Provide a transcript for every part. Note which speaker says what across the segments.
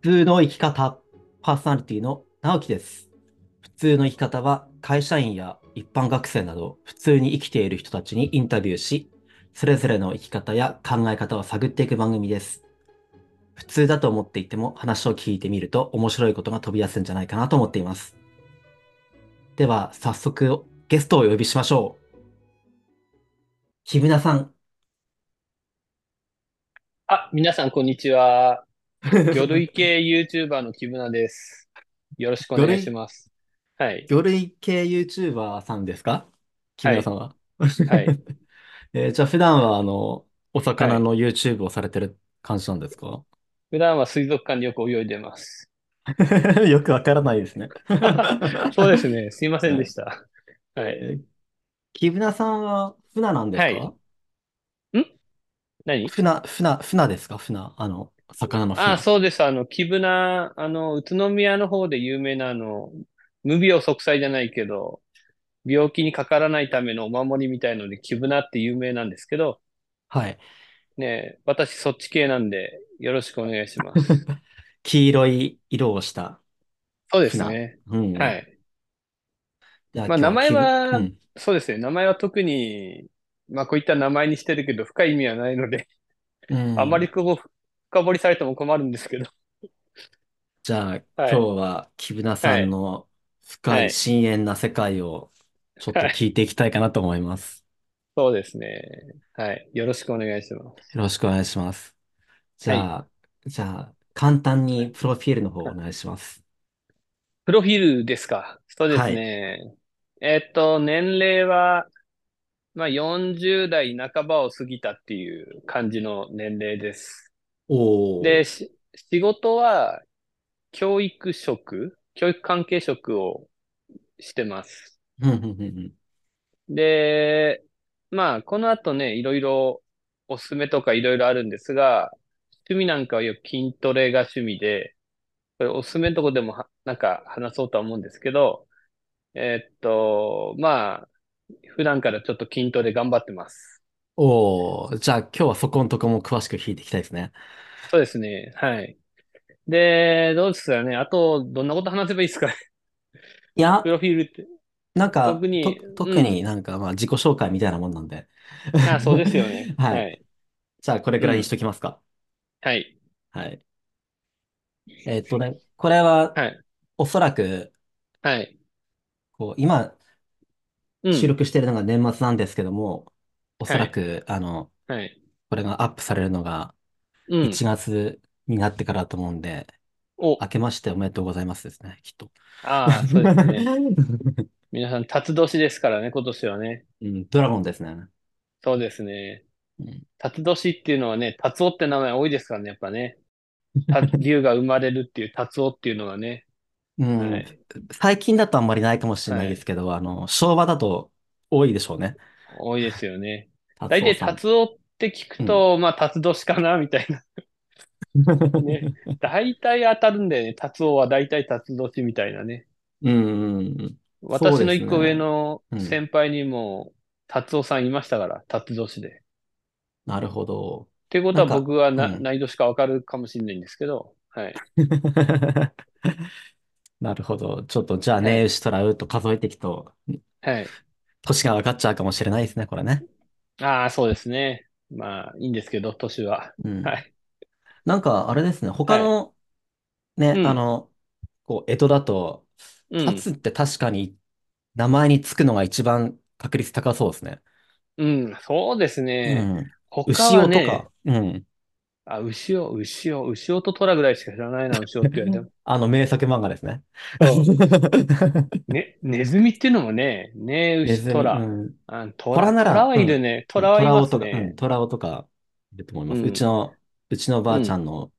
Speaker 1: 普通の生き方、パーソナリティの直樹です。普通の生き方は会社員や一般学生など普通に生きている人たちにインタビューし、それぞれの生き方や考え方を探っていく番組です。普通だと思っていても話を聞いてみると面白いことが飛び出すんじゃないかなと思っています。では、早速ゲストをお呼びしましょう。木村さん。
Speaker 2: あ、皆さん、こんにちは。魚類系 YouTuber の木村です。よろしくお願いします。はい。
Speaker 1: 魚類系 YouTuber さんですか？木村さんは。
Speaker 2: はい。
Speaker 1: えーじゃあ普段はあの、お魚の YouTube をされてる感じなんですか？
Speaker 2: 普段は水族館でよく泳いでます。
Speaker 1: よくわからないですね。
Speaker 2: そうですね。すいませんでした。はい。
Speaker 1: 木村さんは船なんですか？
Speaker 2: ん？何？
Speaker 1: 船、船、船ですか？船。あの、魚の
Speaker 2: ああ、そうです。あの、木船、あの、宇都宮の方で有名な、あの、無病息災じゃないけど、病気にかからないためのお守りみたいので、木船って有名なんですけど、
Speaker 1: はい。
Speaker 2: ね私そっち系なんで、よろしくお願いします。
Speaker 1: 黄色い色をした
Speaker 2: そうですね。
Speaker 1: うん。
Speaker 2: はい。まあ、名前は、うん、そうですね。名前は特に、まあ、こういった名前にしてるけど、深い意味はないので、
Speaker 1: うん、
Speaker 2: あまりこう、深掘りされても困るんですけど。
Speaker 1: じゃあ、はい、今日は木村さんの深い深淵な世界をちょっと聞いていきたいかなと思います。
Speaker 2: はい、そうですね。はい。よろしくお願いします。
Speaker 1: よろしくお願いします。じゃあ、じゃあ、簡単にプロフィールの方お願いします。
Speaker 2: プロフィールですか。そうですね。えっと、年齢は、まあ、40代半ばを過ぎたっていう感じの年齢です。で、仕事は教育職、教育関係職をしてます。で、まあ、この後ね、いろいろおすすめとかいろいろあるんですが、趣味なんかはよく筋トレが趣味で、これおすすめのとこでもなんか話そうとは思うんですけど、えー、っと、まあ、普段からちょっと筋トレ頑張ってます。
Speaker 1: おお、じゃあ今日はそこのとこも詳しく聞いていきたいですね。
Speaker 2: そうですね。はい。で、どうですかね。あと、どんなこと話せばいいですかね。
Speaker 1: いや、
Speaker 2: プロフィールって。
Speaker 1: なんか、特に、と特になんか、まあ自己紹介みたいなもんなんで。
Speaker 2: ああ、そうですよね。
Speaker 1: はい。はい。じゃあこれぐらいにしときますか。
Speaker 2: はい。
Speaker 1: はい。えーっとね、これは
Speaker 2: はい。
Speaker 1: おそらく、
Speaker 2: はい。
Speaker 1: こう、今収録してるのが年末なんですけども、おそらく、あの、
Speaker 2: はい。
Speaker 1: これがアップされるのが1月になってからだと思うんで、
Speaker 2: お、
Speaker 1: 明けましておめでとうございますですね、きっと。
Speaker 2: ああ、そうですね。皆さん、辰年ですからね、今年はね。
Speaker 1: うん、ドラゴンですね。
Speaker 2: そうですね。
Speaker 1: うん、
Speaker 2: 辰年っていうのはね、辰夫って名前多いですからね、やっぱね。竜が生まれるっていう辰夫っていうのがね。
Speaker 1: うん、はい、最近だとあんまりないかもしれないですけど、はい、あの、昭和だと多いでしょうね。
Speaker 2: 多いですよね。大体、達夫って聞くと、うん、まあ、達年かな、みたいな。ね。大体当たるんだよね。達夫は大体達年みたいなね。
Speaker 1: うん。
Speaker 2: 私の一個上の先輩にも、達夫さんいましたから、達年で。
Speaker 1: なるほど。
Speaker 2: っていうことは僕はな、うん、何年かわかるかもしれないんですけど、はい。
Speaker 1: なるほど。ちょっと、じゃあね、牛トラウと数えていくと、
Speaker 2: はい。
Speaker 1: 年が分かっちゃうかもしれないですね、これね。
Speaker 2: ああ、そうですね。まあ、いいんですけど、年は。
Speaker 1: うん。
Speaker 2: はい。
Speaker 1: なんか、あれですね、他の、ね、
Speaker 2: うん
Speaker 1: あの、こう、江戸だと、
Speaker 2: うん。
Speaker 1: 勝って確かに名前につくのが一番確率高そうですね。
Speaker 2: うん、そうです
Speaker 1: う
Speaker 2: ね。
Speaker 1: ん。
Speaker 2: 他
Speaker 1: 牛
Speaker 2: は
Speaker 1: 尾とか、
Speaker 2: ね、
Speaker 1: うん。
Speaker 2: あ、牛尾、牛尾、牛尾と虎ぐらいしか知らないな、牛尾って言われても。
Speaker 1: あの名作漫画ですね。
Speaker 2: そう。ね、ネズミっていうのもね、ね、牛、
Speaker 1: ネズミ、う
Speaker 2: 虎。
Speaker 1: ん。
Speaker 2: あ、虎、
Speaker 1: 虎なら、
Speaker 2: 虎は
Speaker 1: うん。
Speaker 2: いるね。
Speaker 1: うん
Speaker 2: 虎はいま
Speaker 1: 虎尾とか、うん、とかいると思います。うち
Speaker 2: うん、
Speaker 1: の、うちのばあちゃ
Speaker 2: うん、
Speaker 1: んの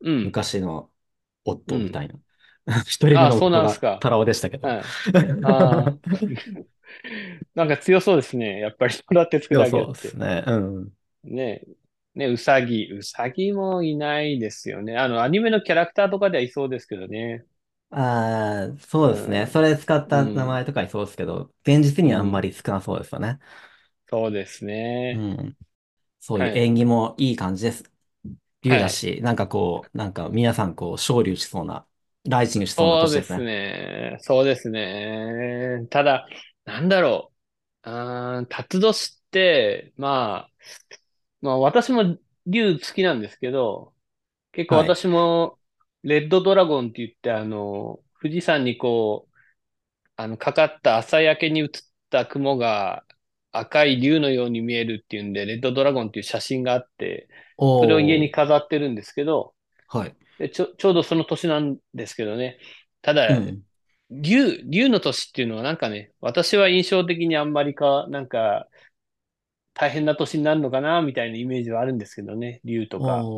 Speaker 2: うん、
Speaker 1: 昔の
Speaker 2: うん。
Speaker 1: 夫みたいな。一人目
Speaker 2: あ、
Speaker 1: の
Speaker 2: そう
Speaker 1: 夫が
Speaker 2: なんですか。
Speaker 1: 虎尾でしたけど。
Speaker 2: はい。ああ。なんか強そうですね。やっぱり虎ってつく
Speaker 1: 強
Speaker 2: だけあ
Speaker 1: そうです。ね。うん。
Speaker 2: ね、ね、うさぎ。うさぎもいないですよね。あの、アニメのキャラクターとかではいそうですけどね。
Speaker 1: ああ、そ
Speaker 2: う
Speaker 1: うですね。
Speaker 2: ん。
Speaker 1: それ使った名
Speaker 2: うん。
Speaker 1: 前とかにそうですけど、現実にはあんま
Speaker 2: うん。
Speaker 1: り少なそうですよね。
Speaker 2: そうです
Speaker 1: う
Speaker 2: ね。
Speaker 1: ん。そういう
Speaker 2: はい。
Speaker 1: 縁起もいい感じです。竜
Speaker 2: はい。
Speaker 1: だし、なんかこう、なんか皆さんこう、昇竜しそうな、ライジングしそうな
Speaker 2: そうです
Speaker 1: 年ですね。
Speaker 2: ね。そうですね。ただ、なんだろう。あー、辰年って、まあ、まあ私も竜好きなんですけど、結構
Speaker 1: はい。
Speaker 2: 私も、レッドドラゴンって言って、あの、富士山にこう、あの、かかった朝焼けに映った雲が赤い竜のように見えるっていうんで、レッドドラゴンっていう写真があって、それを家に。飾ってるんですけど、
Speaker 1: はい。
Speaker 2: で、ちょ、ちょうどその年なんですけどね。ただ、
Speaker 1: うん。
Speaker 2: 竜、竜の年っていうのはなんかね、私は印象的にあんまりか、なんか大変な年になるのかな、みたいなイメージはあるんですけどね、竜とか。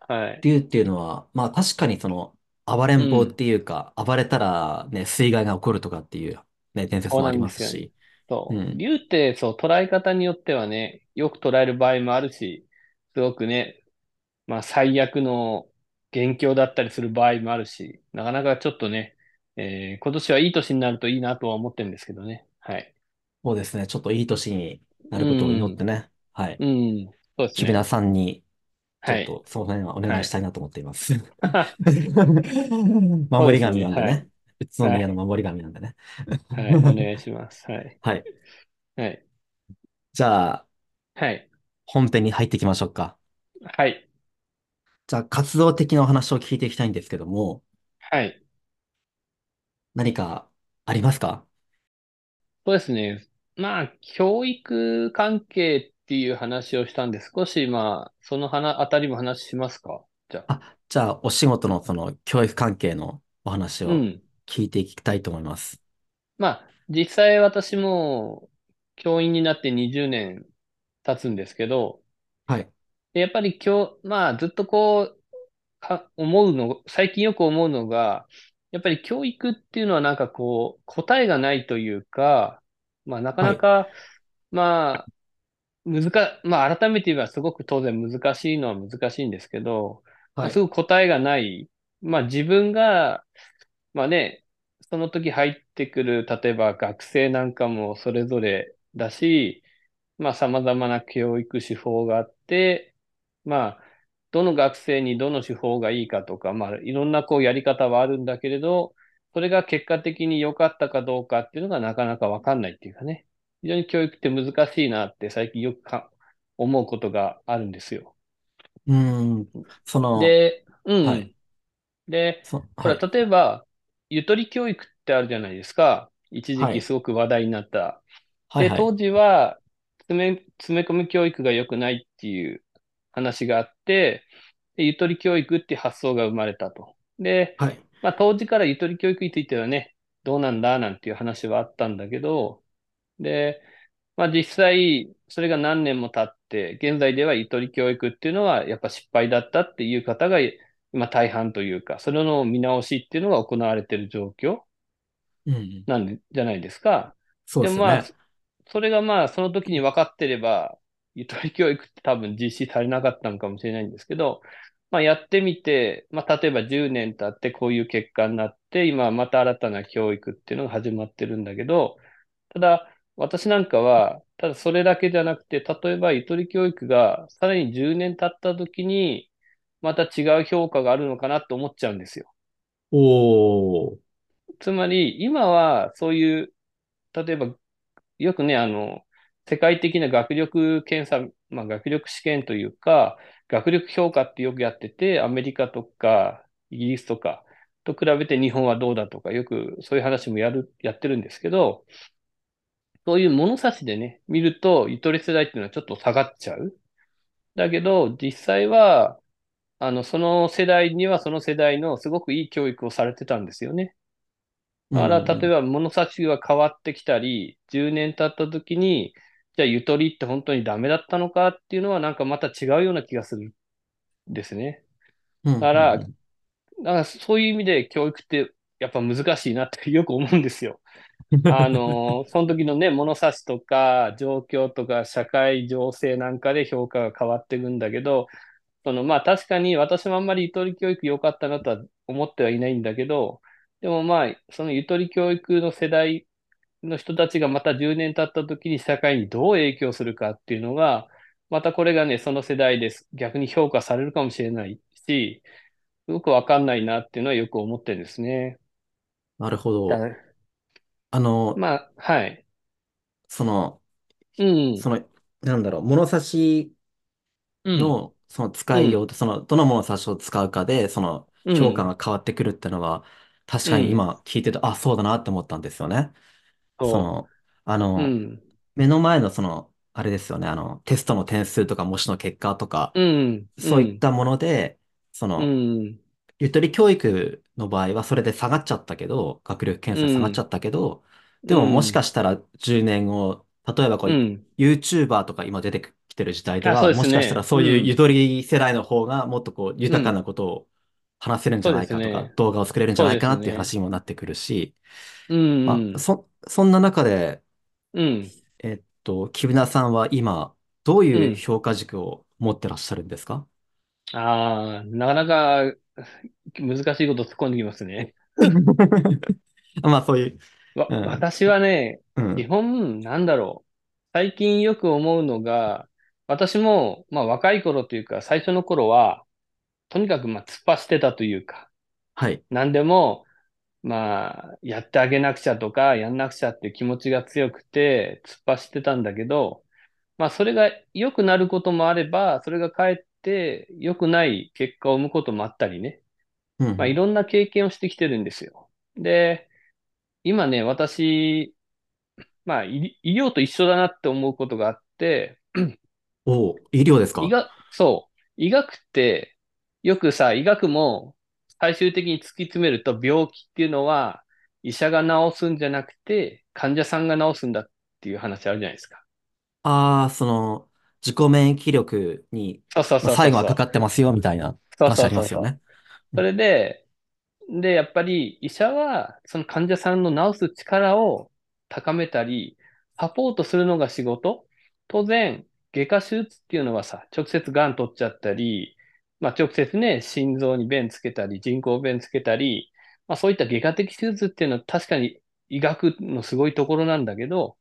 Speaker 2: はい。
Speaker 1: 竜っていうのは、まあ確かにその、暴れん坊っ
Speaker 2: うん。
Speaker 1: ていうか、暴れたらね、水害が起こるとかっていう、ね、伝説もあり。ますし。う
Speaker 2: そう。
Speaker 1: ん。
Speaker 2: 竜ってそう、捉え方によってはね、よく捉える場合もあるし、すごくね、まあ最悪の元凶だったりする場合もあるし、なかなかちょっとね、えー今年はいい年になるといいなとは思ってるんですけどね。はい。
Speaker 1: そうですね。ちょっといい年にな
Speaker 2: う
Speaker 1: ることを祈っ
Speaker 2: ん。
Speaker 1: てね。はい。
Speaker 2: うん。そうですね。
Speaker 1: 木村さんに、ちょ
Speaker 2: はい。
Speaker 1: っとその辺はお願
Speaker 2: はい。
Speaker 1: いしたいなと思っています。
Speaker 2: そう
Speaker 1: 守り。神なんでね。
Speaker 2: はい。
Speaker 1: 宇都
Speaker 2: はい。
Speaker 1: 宮の守り神なんでね。
Speaker 2: はい。お願いします。はい。
Speaker 1: はい。
Speaker 2: はい。
Speaker 1: じゃあ、
Speaker 2: はい。
Speaker 1: 本編に入っていきましょうか。
Speaker 2: はい。
Speaker 1: じゃあ、活動的なお話を聞いていきたいんですけども、
Speaker 2: はい。
Speaker 1: 何かありますか？
Speaker 2: そうですね。まあ、教育関係っていう話をしたんで、少しまあ、その話、あたりも話しますか？じゃあ。
Speaker 1: あ、じゃあ、お仕事のその教育関係のお話を
Speaker 2: うん。
Speaker 1: 聞いていきたいと思います。
Speaker 2: まあ、実際私も教員になって20年経つんですけど、
Speaker 1: はい。
Speaker 2: でやっぱり今日、まあ、ずっとこう、か、思うの、最近よく思うのが、やっぱり教育っていうのはなんかこう、答えがないというか、まあ、なか
Speaker 1: はい。
Speaker 2: なか、まあ、難か、まあ、改めて言えばすごく当然難しいのは難しいんですけど、まあ、す
Speaker 1: はい。
Speaker 2: ぐ答えがない。まあ、自分が、まあね、その時入ってくる、例えば学生なんかもそれぞれだし、まあ、様々な教育手法があって、まあ、どの学生にどの手法がいいかとか、まあ、いろんなこうやり方はあるんだけれど、それが結果的に良かったかどうかっていうのがなかなかわかんないっていうかね。非常に教育って難しいなって最近よくか思うことがあるんですよ。
Speaker 1: うーん。その、
Speaker 2: で、う
Speaker 1: はい。
Speaker 2: ん。で、
Speaker 1: そ、
Speaker 2: ほら、
Speaker 1: はい。
Speaker 2: 例えば、ゆとり教育ってあるじゃないですか。一時
Speaker 1: はい。
Speaker 2: 期すごく話題になった。で、
Speaker 1: はいはい。
Speaker 2: 当時は、詰め、詰め込み教育が良くないっていう話があって、でゆとり教育っていう発想が生まれたと。で、
Speaker 1: はい。
Speaker 2: まあ当時からゆとり教育についてはね、どうなんだなんていう話はあったんだけど、で、まあ実際、それが何年も経って、現在ではゆとり教育っていうのはやっぱ失敗だったっていう方が今大半というか、それの見直しっていうのが行われている状況。なんで、じゃないですか。
Speaker 1: そう
Speaker 2: でもまあ。それがまあ、その時に分かってれば、ゆとり教育って多分実施されなかったのかもしれないんですけど、まあやってみて、まあ例えば10年経ってこういう結果になって、今また新たな教育っていうのが始まってるんだけど、ただ、私なんかは、ただそれだけじゃなくて、例えばゆとり教育がさらに10年経った時に、また違う評価があるのかなと思っちゃうんですよ。
Speaker 1: おー。
Speaker 2: つまり、今はそういう、例えばよくね、あの、世界的な学力検査、まあ学力試験というか、学力評価ってよくやってて、アメリカとかイギリスとかと比べて日本はどうだとか、よくそういう話もやる、やってるんですけど、そういう物差しでね、見ると、ゆとり世代っていうのはちょっと下がっちゃう。だけど、実際は、あの、その世代にはその世代のすごくいい教育をされてたんですよね。
Speaker 1: うん
Speaker 2: だから、例え
Speaker 1: うん
Speaker 2: ば物差しが変わってきたり、10年経った時に、じゃあゆとりって本当にダメだったのかっていうのはなんかまた違うような気がするんですね。
Speaker 1: うん。うん
Speaker 2: だから、だか
Speaker 1: うん
Speaker 2: らそういう意味で教育ってやっぱ難しいなってよく思うんですよ。
Speaker 1: う
Speaker 2: あ
Speaker 1: ん。
Speaker 2: の、その時のね、物差しとか状況とか社会情勢なんかで評価が変わっていくんだけど、そのまあ確かに私もあんまりゆとり教育良かったなとは思ってはいないんだけど、でもまあ、そのゆとり教育の世代の人たちがまた10年経った時に社会にどう影響するかっていうのが、またこれがね、その世代です。逆に評価されるかもしれないし、すごくわかんないなっていうのはよく思ってるんですね。
Speaker 1: なるほど。
Speaker 2: だ
Speaker 1: あの、
Speaker 2: まあ、はい。
Speaker 1: その、
Speaker 2: うん、
Speaker 1: その、なんだろう、物差し
Speaker 2: うん、
Speaker 1: の、その使
Speaker 2: うん、
Speaker 1: いようと、その、どの物差しを使うかで、その、評価
Speaker 2: うん、
Speaker 1: が変わってくるってのは、確かに
Speaker 2: うん、
Speaker 1: 今聞いてて、あ、そうだなって思ったんですよね。そ
Speaker 2: そ
Speaker 1: の、あ
Speaker 2: う、う
Speaker 1: の、
Speaker 2: ん、
Speaker 1: 目の前のその、あれですよね、あの、テストの点数とか模試の結果とか、
Speaker 2: うん、う
Speaker 1: そういっ
Speaker 2: ん、
Speaker 1: たもので、そ
Speaker 2: う
Speaker 1: の、
Speaker 2: ん、
Speaker 1: ゆとり教育の場合はそれで下がっちゃったけど、学力検
Speaker 2: うん、
Speaker 1: 査下がっちゃったけど、で
Speaker 2: う
Speaker 1: ももしか
Speaker 2: ん、
Speaker 1: したら10年後、例えばこう、
Speaker 2: うん。
Speaker 1: YouTuber とか今出てきてる時代では、
Speaker 2: で
Speaker 1: もしかしたら。そういうゆ
Speaker 2: うん、
Speaker 1: とり世代の方がもっとこう、豊かな
Speaker 2: うん。
Speaker 1: ことを話せるんじゃないかとか、
Speaker 2: すね。
Speaker 1: 動画を作れるんじゃないかなっていう。話にもなってくるし、
Speaker 2: う
Speaker 1: まあ、
Speaker 2: ん、
Speaker 1: そ、そんな中で、
Speaker 2: うん、
Speaker 1: えっと、木村さんは今、どう
Speaker 2: うん。
Speaker 1: いう評価軸を持ってらっしゃるんですか？
Speaker 2: ああ、なかなか難しいこと突っ込んできますね。
Speaker 1: まあそういう、
Speaker 2: わ、
Speaker 1: うん、
Speaker 2: 私はね、基
Speaker 1: うん、
Speaker 2: 本、なんだろう。最近よく思うのが、私も、まあ若い頃というか、最初の頃は、とにかくまあ突っ走ってたというか、
Speaker 1: はい、
Speaker 2: 何でも、まあ、やってあげなくちゃとか、やんなくちゃっていう気持ちが強くて、突っ走ってたんだけど、まあ、それが良くなることもあれば、それがかえって良くない結果を生むこともあったりね。まあ、い
Speaker 1: うん、
Speaker 2: ろんな経験をしてきてるんですよ。で、今ね、私、まあ、医医療と一緒だなって思うことがあって、
Speaker 1: おお、医療ですか？
Speaker 2: 医学、そう、医学って、よくさ、医学も最終的に突き詰めると病気っていうのは医者が治すんじゃなくて患者さんが治すんだっていう話あるじゃないですか。
Speaker 1: ああー、その、自己免疫力に。最後はかかってますよ、みたいな話あ。りますよね。う
Speaker 2: そ
Speaker 1: ん
Speaker 2: れで、で、やっぱり医者はその患者さんの治す力を高めたり、サポートするのが仕事。当然、外科手術っていうのはさ、直接がん取っちゃったり、まあ直接ね、心臓に弁つけたり、人工弁つけたり、まあそういった外科的手術っていうのは確かに医学のすごいところなんだけど、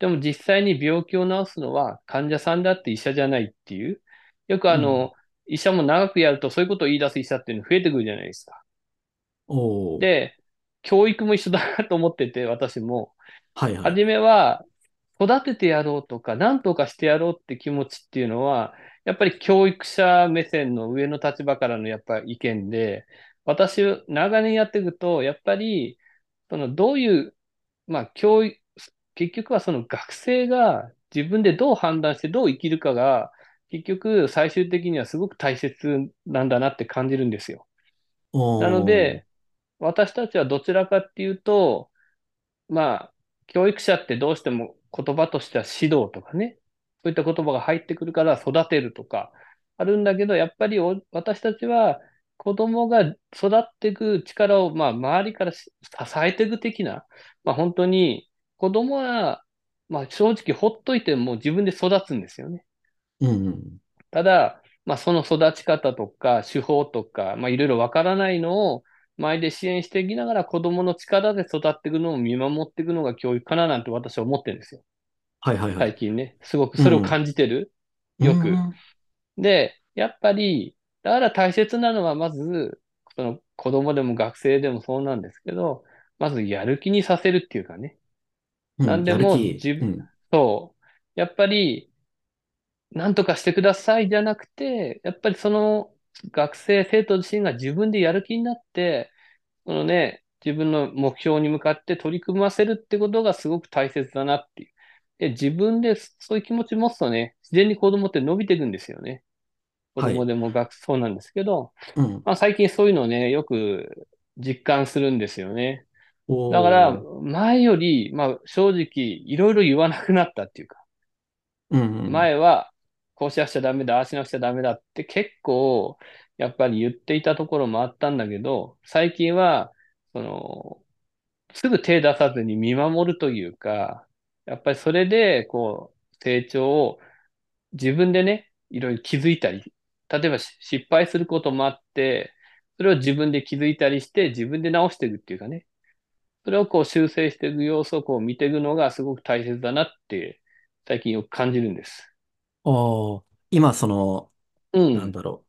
Speaker 2: でも実際に病気を治すのは患者さんだって医者じゃないっていう。よくあ
Speaker 1: うん。
Speaker 2: の、医者も長くやるとそういうことを言い出す医者っていうの増えてくるじゃないですか。で、教育も一緒だなと思ってて、私も。
Speaker 1: はいはい。
Speaker 2: 初めは、育ててやろうとか、何とかしてやろうって気持ちっていうのは、やっぱり教育者目線の上の立場からのやっぱ意見で、私、長年やっていくと、やっぱり、そのどういう、まあ、教育、結局はその学生が自分でどう判断してどう生きるかが、結局最終的にはすごく大切なんだなって感じるんですよ。
Speaker 1: お
Speaker 2: なの
Speaker 1: お、
Speaker 2: で、私たちはどちらかっていうと、まあ、教育者ってどうしても言葉としては指導とかね、そういった言葉が入ってくるから育てるとかあるんだけど、やっぱりお私たちは子供が育っていく力を、まあ、周りからし支えていく的な、まあ、本当に子供は、まあ、正直ほっといても自分で育つんですよね。
Speaker 1: うんうん。
Speaker 2: ただ、まあ、その育ち方とか手法とか、まあ、いろいろわからないのを周りで支援していきながら子供の力で育っていくのを見守っていくのが教育かななんて私は思ってるんですよ。
Speaker 1: はいはいはい。
Speaker 2: 最近ね。すごくそれを
Speaker 1: うん。
Speaker 2: 感じてる？
Speaker 1: う
Speaker 2: よく。
Speaker 1: ん。
Speaker 2: で、やっぱり、だから大切なのはまず、その子供でも学生でもそうなんですけど、まずやる気にさせるっていうかね。
Speaker 1: うん。
Speaker 2: なんで。も自分、
Speaker 1: うん。
Speaker 2: そう。やっぱり、なんとかしてくださいじゃなくて、やっぱりその学生、生徒自身が自分でやる気になって、そのね、自分の目標に向かって取り組ませるってことがすごく大切だなっていう。で、自分でそういう気持ち持つとね、自然に子供って伸びていくんですよね。子
Speaker 1: はい。
Speaker 2: 供でも学そうなんですけど、
Speaker 1: うん。
Speaker 2: まあ、最近そういうのをね、よく実感するんですよね。
Speaker 1: お
Speaker 2: だから、
Speaker 1: お。
Speaker 2: 前より、まあ正直、いろいろ言わなくなったっていうか、
Speaker 1: うんうん。
Speaker 2: 前は、こうしなくちゃダメだ、ああしなくちゃダメだって結構、やっぱり言っていたところもあったんだけど、最近は、その、すぐ手出さずに見守るというか、やっぱりそれで、こう、成長を自分でね、いろいろ気づいたり、例えばし失敗することもあって、それを自分で気づいたりして、自分で直していくっていうかね。それをこう修正していく様子をこう見ていくのがすごく大切だなって最近よく感じるんです。
Speaker 1: おー、今その、
Speaker 2: うん、
Speaker 1: なんだろ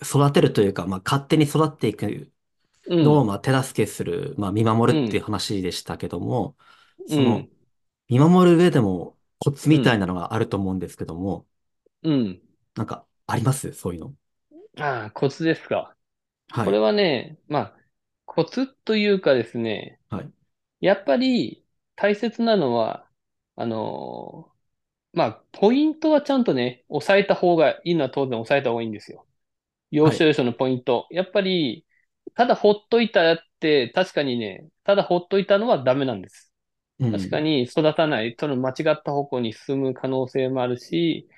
Speaker 1: う、育てるというか、まあ、勝手に育っていくのを、
Speaker 2: うん、
Speaker 1: まあ、手助けする、まあ、見守るっていう
Speaker 2: うん、
Speaker 1: 話でしたけども、その、
Speaker 2: うん、
Speaker 1: 見守る上でもコツみたい
Speaker 2: うん、
Speaker 1: なのがあると思うんですけども、
Speaker 2: うん。
Speaker 1: なんか、あります？そういうの。
Speaker 2: ああ、コツですか。これ
Speaker 1: はい。
Speaker 2: はね、まあ、コツというかですね、
Speaker 1: はい。
Speaker 2: やっぱり大切なのは、あのまあ、ポイントはちゃんとね、押さえた方がいいのは当然押さえた方がいいんですよ。要
Speaker 1: はい。
Speaker 2: 所要所のポイント。やっぱり、ただほっといたって、確かにね、ただほっといたのはダメなんです。確か
Speaker 1: うん。
Speaker 2: に育たない、その間違った方向に進む可能性もあるし、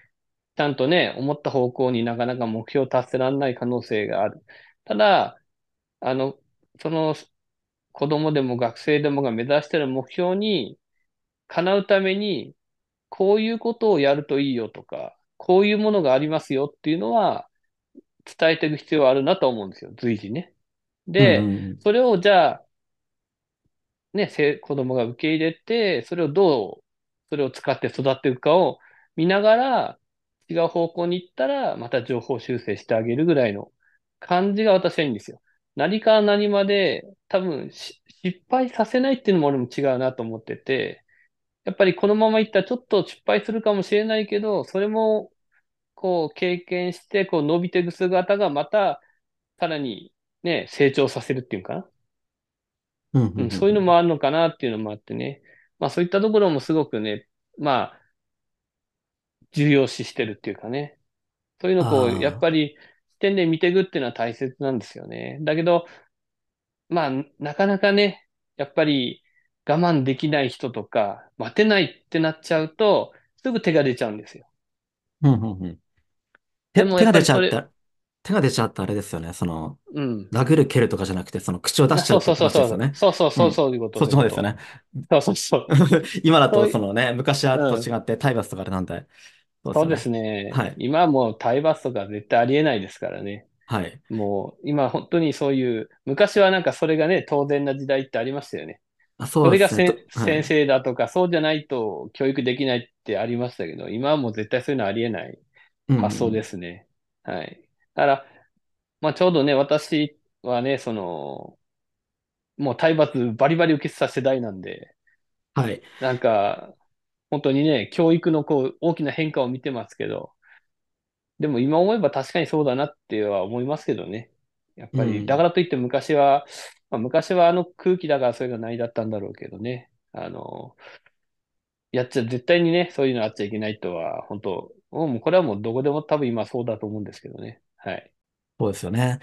Speaker 2: ちゃんとね、思った方向になかなか目標を達せられない可能性がある。ただ、あの、その子供でも学生でもが目指している目標に叶うために、こういうことをやるといいよとか、こういうものがありますよっていうのは伝えていく必要はあるなと思うんですよ、随時ね。
Speaker 1: うん。
Speaker 2: で、
Speaker 1: うん。
Speaker 2: それをじゃあ、ね、子供が受け入れて、それをどう、それを使って育っていくかを見ながら、違う方向に行ったら、また情報修正してあげるぐらいの感じが私はいいんですよ。何から何まで、多分失敗させないっていうのも俺も違うなと思ってて、やっぱりこのままいったらちょっと失敗するかもしれないけど、それもこう経験して、こう伸びていく姿がまたさらにね、成長させるっていうかな。
Speaker 1: うん。うん。
Speaker 2: うん、そういうの
Speaker 1: うん
Speaker 2: もあるのかなっていうのもあってね。まあそういったところもすごくね、まあ重要視してるっていうかね。そういうのをこう、やっぱり視点で見ていくっていうのは大切なんですよね。だけど、まあなかなかね、やっぱり我慢できない人とか、待てないってなっちゃうと、すぐ手が出ちゃうんですよ。
Speaker 1: ー。うん。うん。うん手、手が出ちゃった、手が出ちゃったあれですよね。その、
Speaker 2: うん。
Speaker 1: 殴る蹴るとかじゃなくて、その口を出しちゃうって
Speaker 2: そうそう。
Speaker 1: 話ですよね。
Speaker 2: そうそうそう、
Speaker 1: うん。
Speaker 2: そういうこと、
Speaker 1: そっ
Speaker 2: そういうこと。
Speaker 1: ちの方ですよね。
Speaker 2: そうそうそう。
Speaker 1: 今だと、
Speaker 2: そ
Speaker 1: のね、昔はと。違って体罰とかでなんで、そうです
Speaker 2: そうです
Speaker 1: よね。は
Speaker 2: ね。
Speaker 1: い。
Speaker 2: 今はもう体罰とか絶対ありえないですからね。
Speaker 1: はい。
Speaker 2: もう今本当にそういう、昔はなんかそれがね、当然な時代ってありましたよね。
Speaker 1: あ、そうですね。
Speaker 2: それが。先生だとか、そうじゃないと教育できないってありましたけど、今はもう絶対そういうのありえない発想で
Speaker 1: ん。
Speaker 2: すね。はい。だから、まあちょうどね、私はね、その、もう体罰バリバリ受けてた世代なんで、
Speaker 1: はい。
Speaker 2: なんか、本当にね、教育のこう、大きな変化を見てますけど、でも今思えば確かにそうだなっては思いますけどね。やっぱり、だか
Speaker 1: うん。
Speaker 2: らといって昔は、まあ、昔はあの空気だからそういうのはないだったんだろうけどね。あの、やっちゃ、絶対にね、そういうのあっちゃいけないとは、本当、もうこれはもうどこでも多分今そうだと思うんですけどね。はい。
Speaker 1: そうですよね。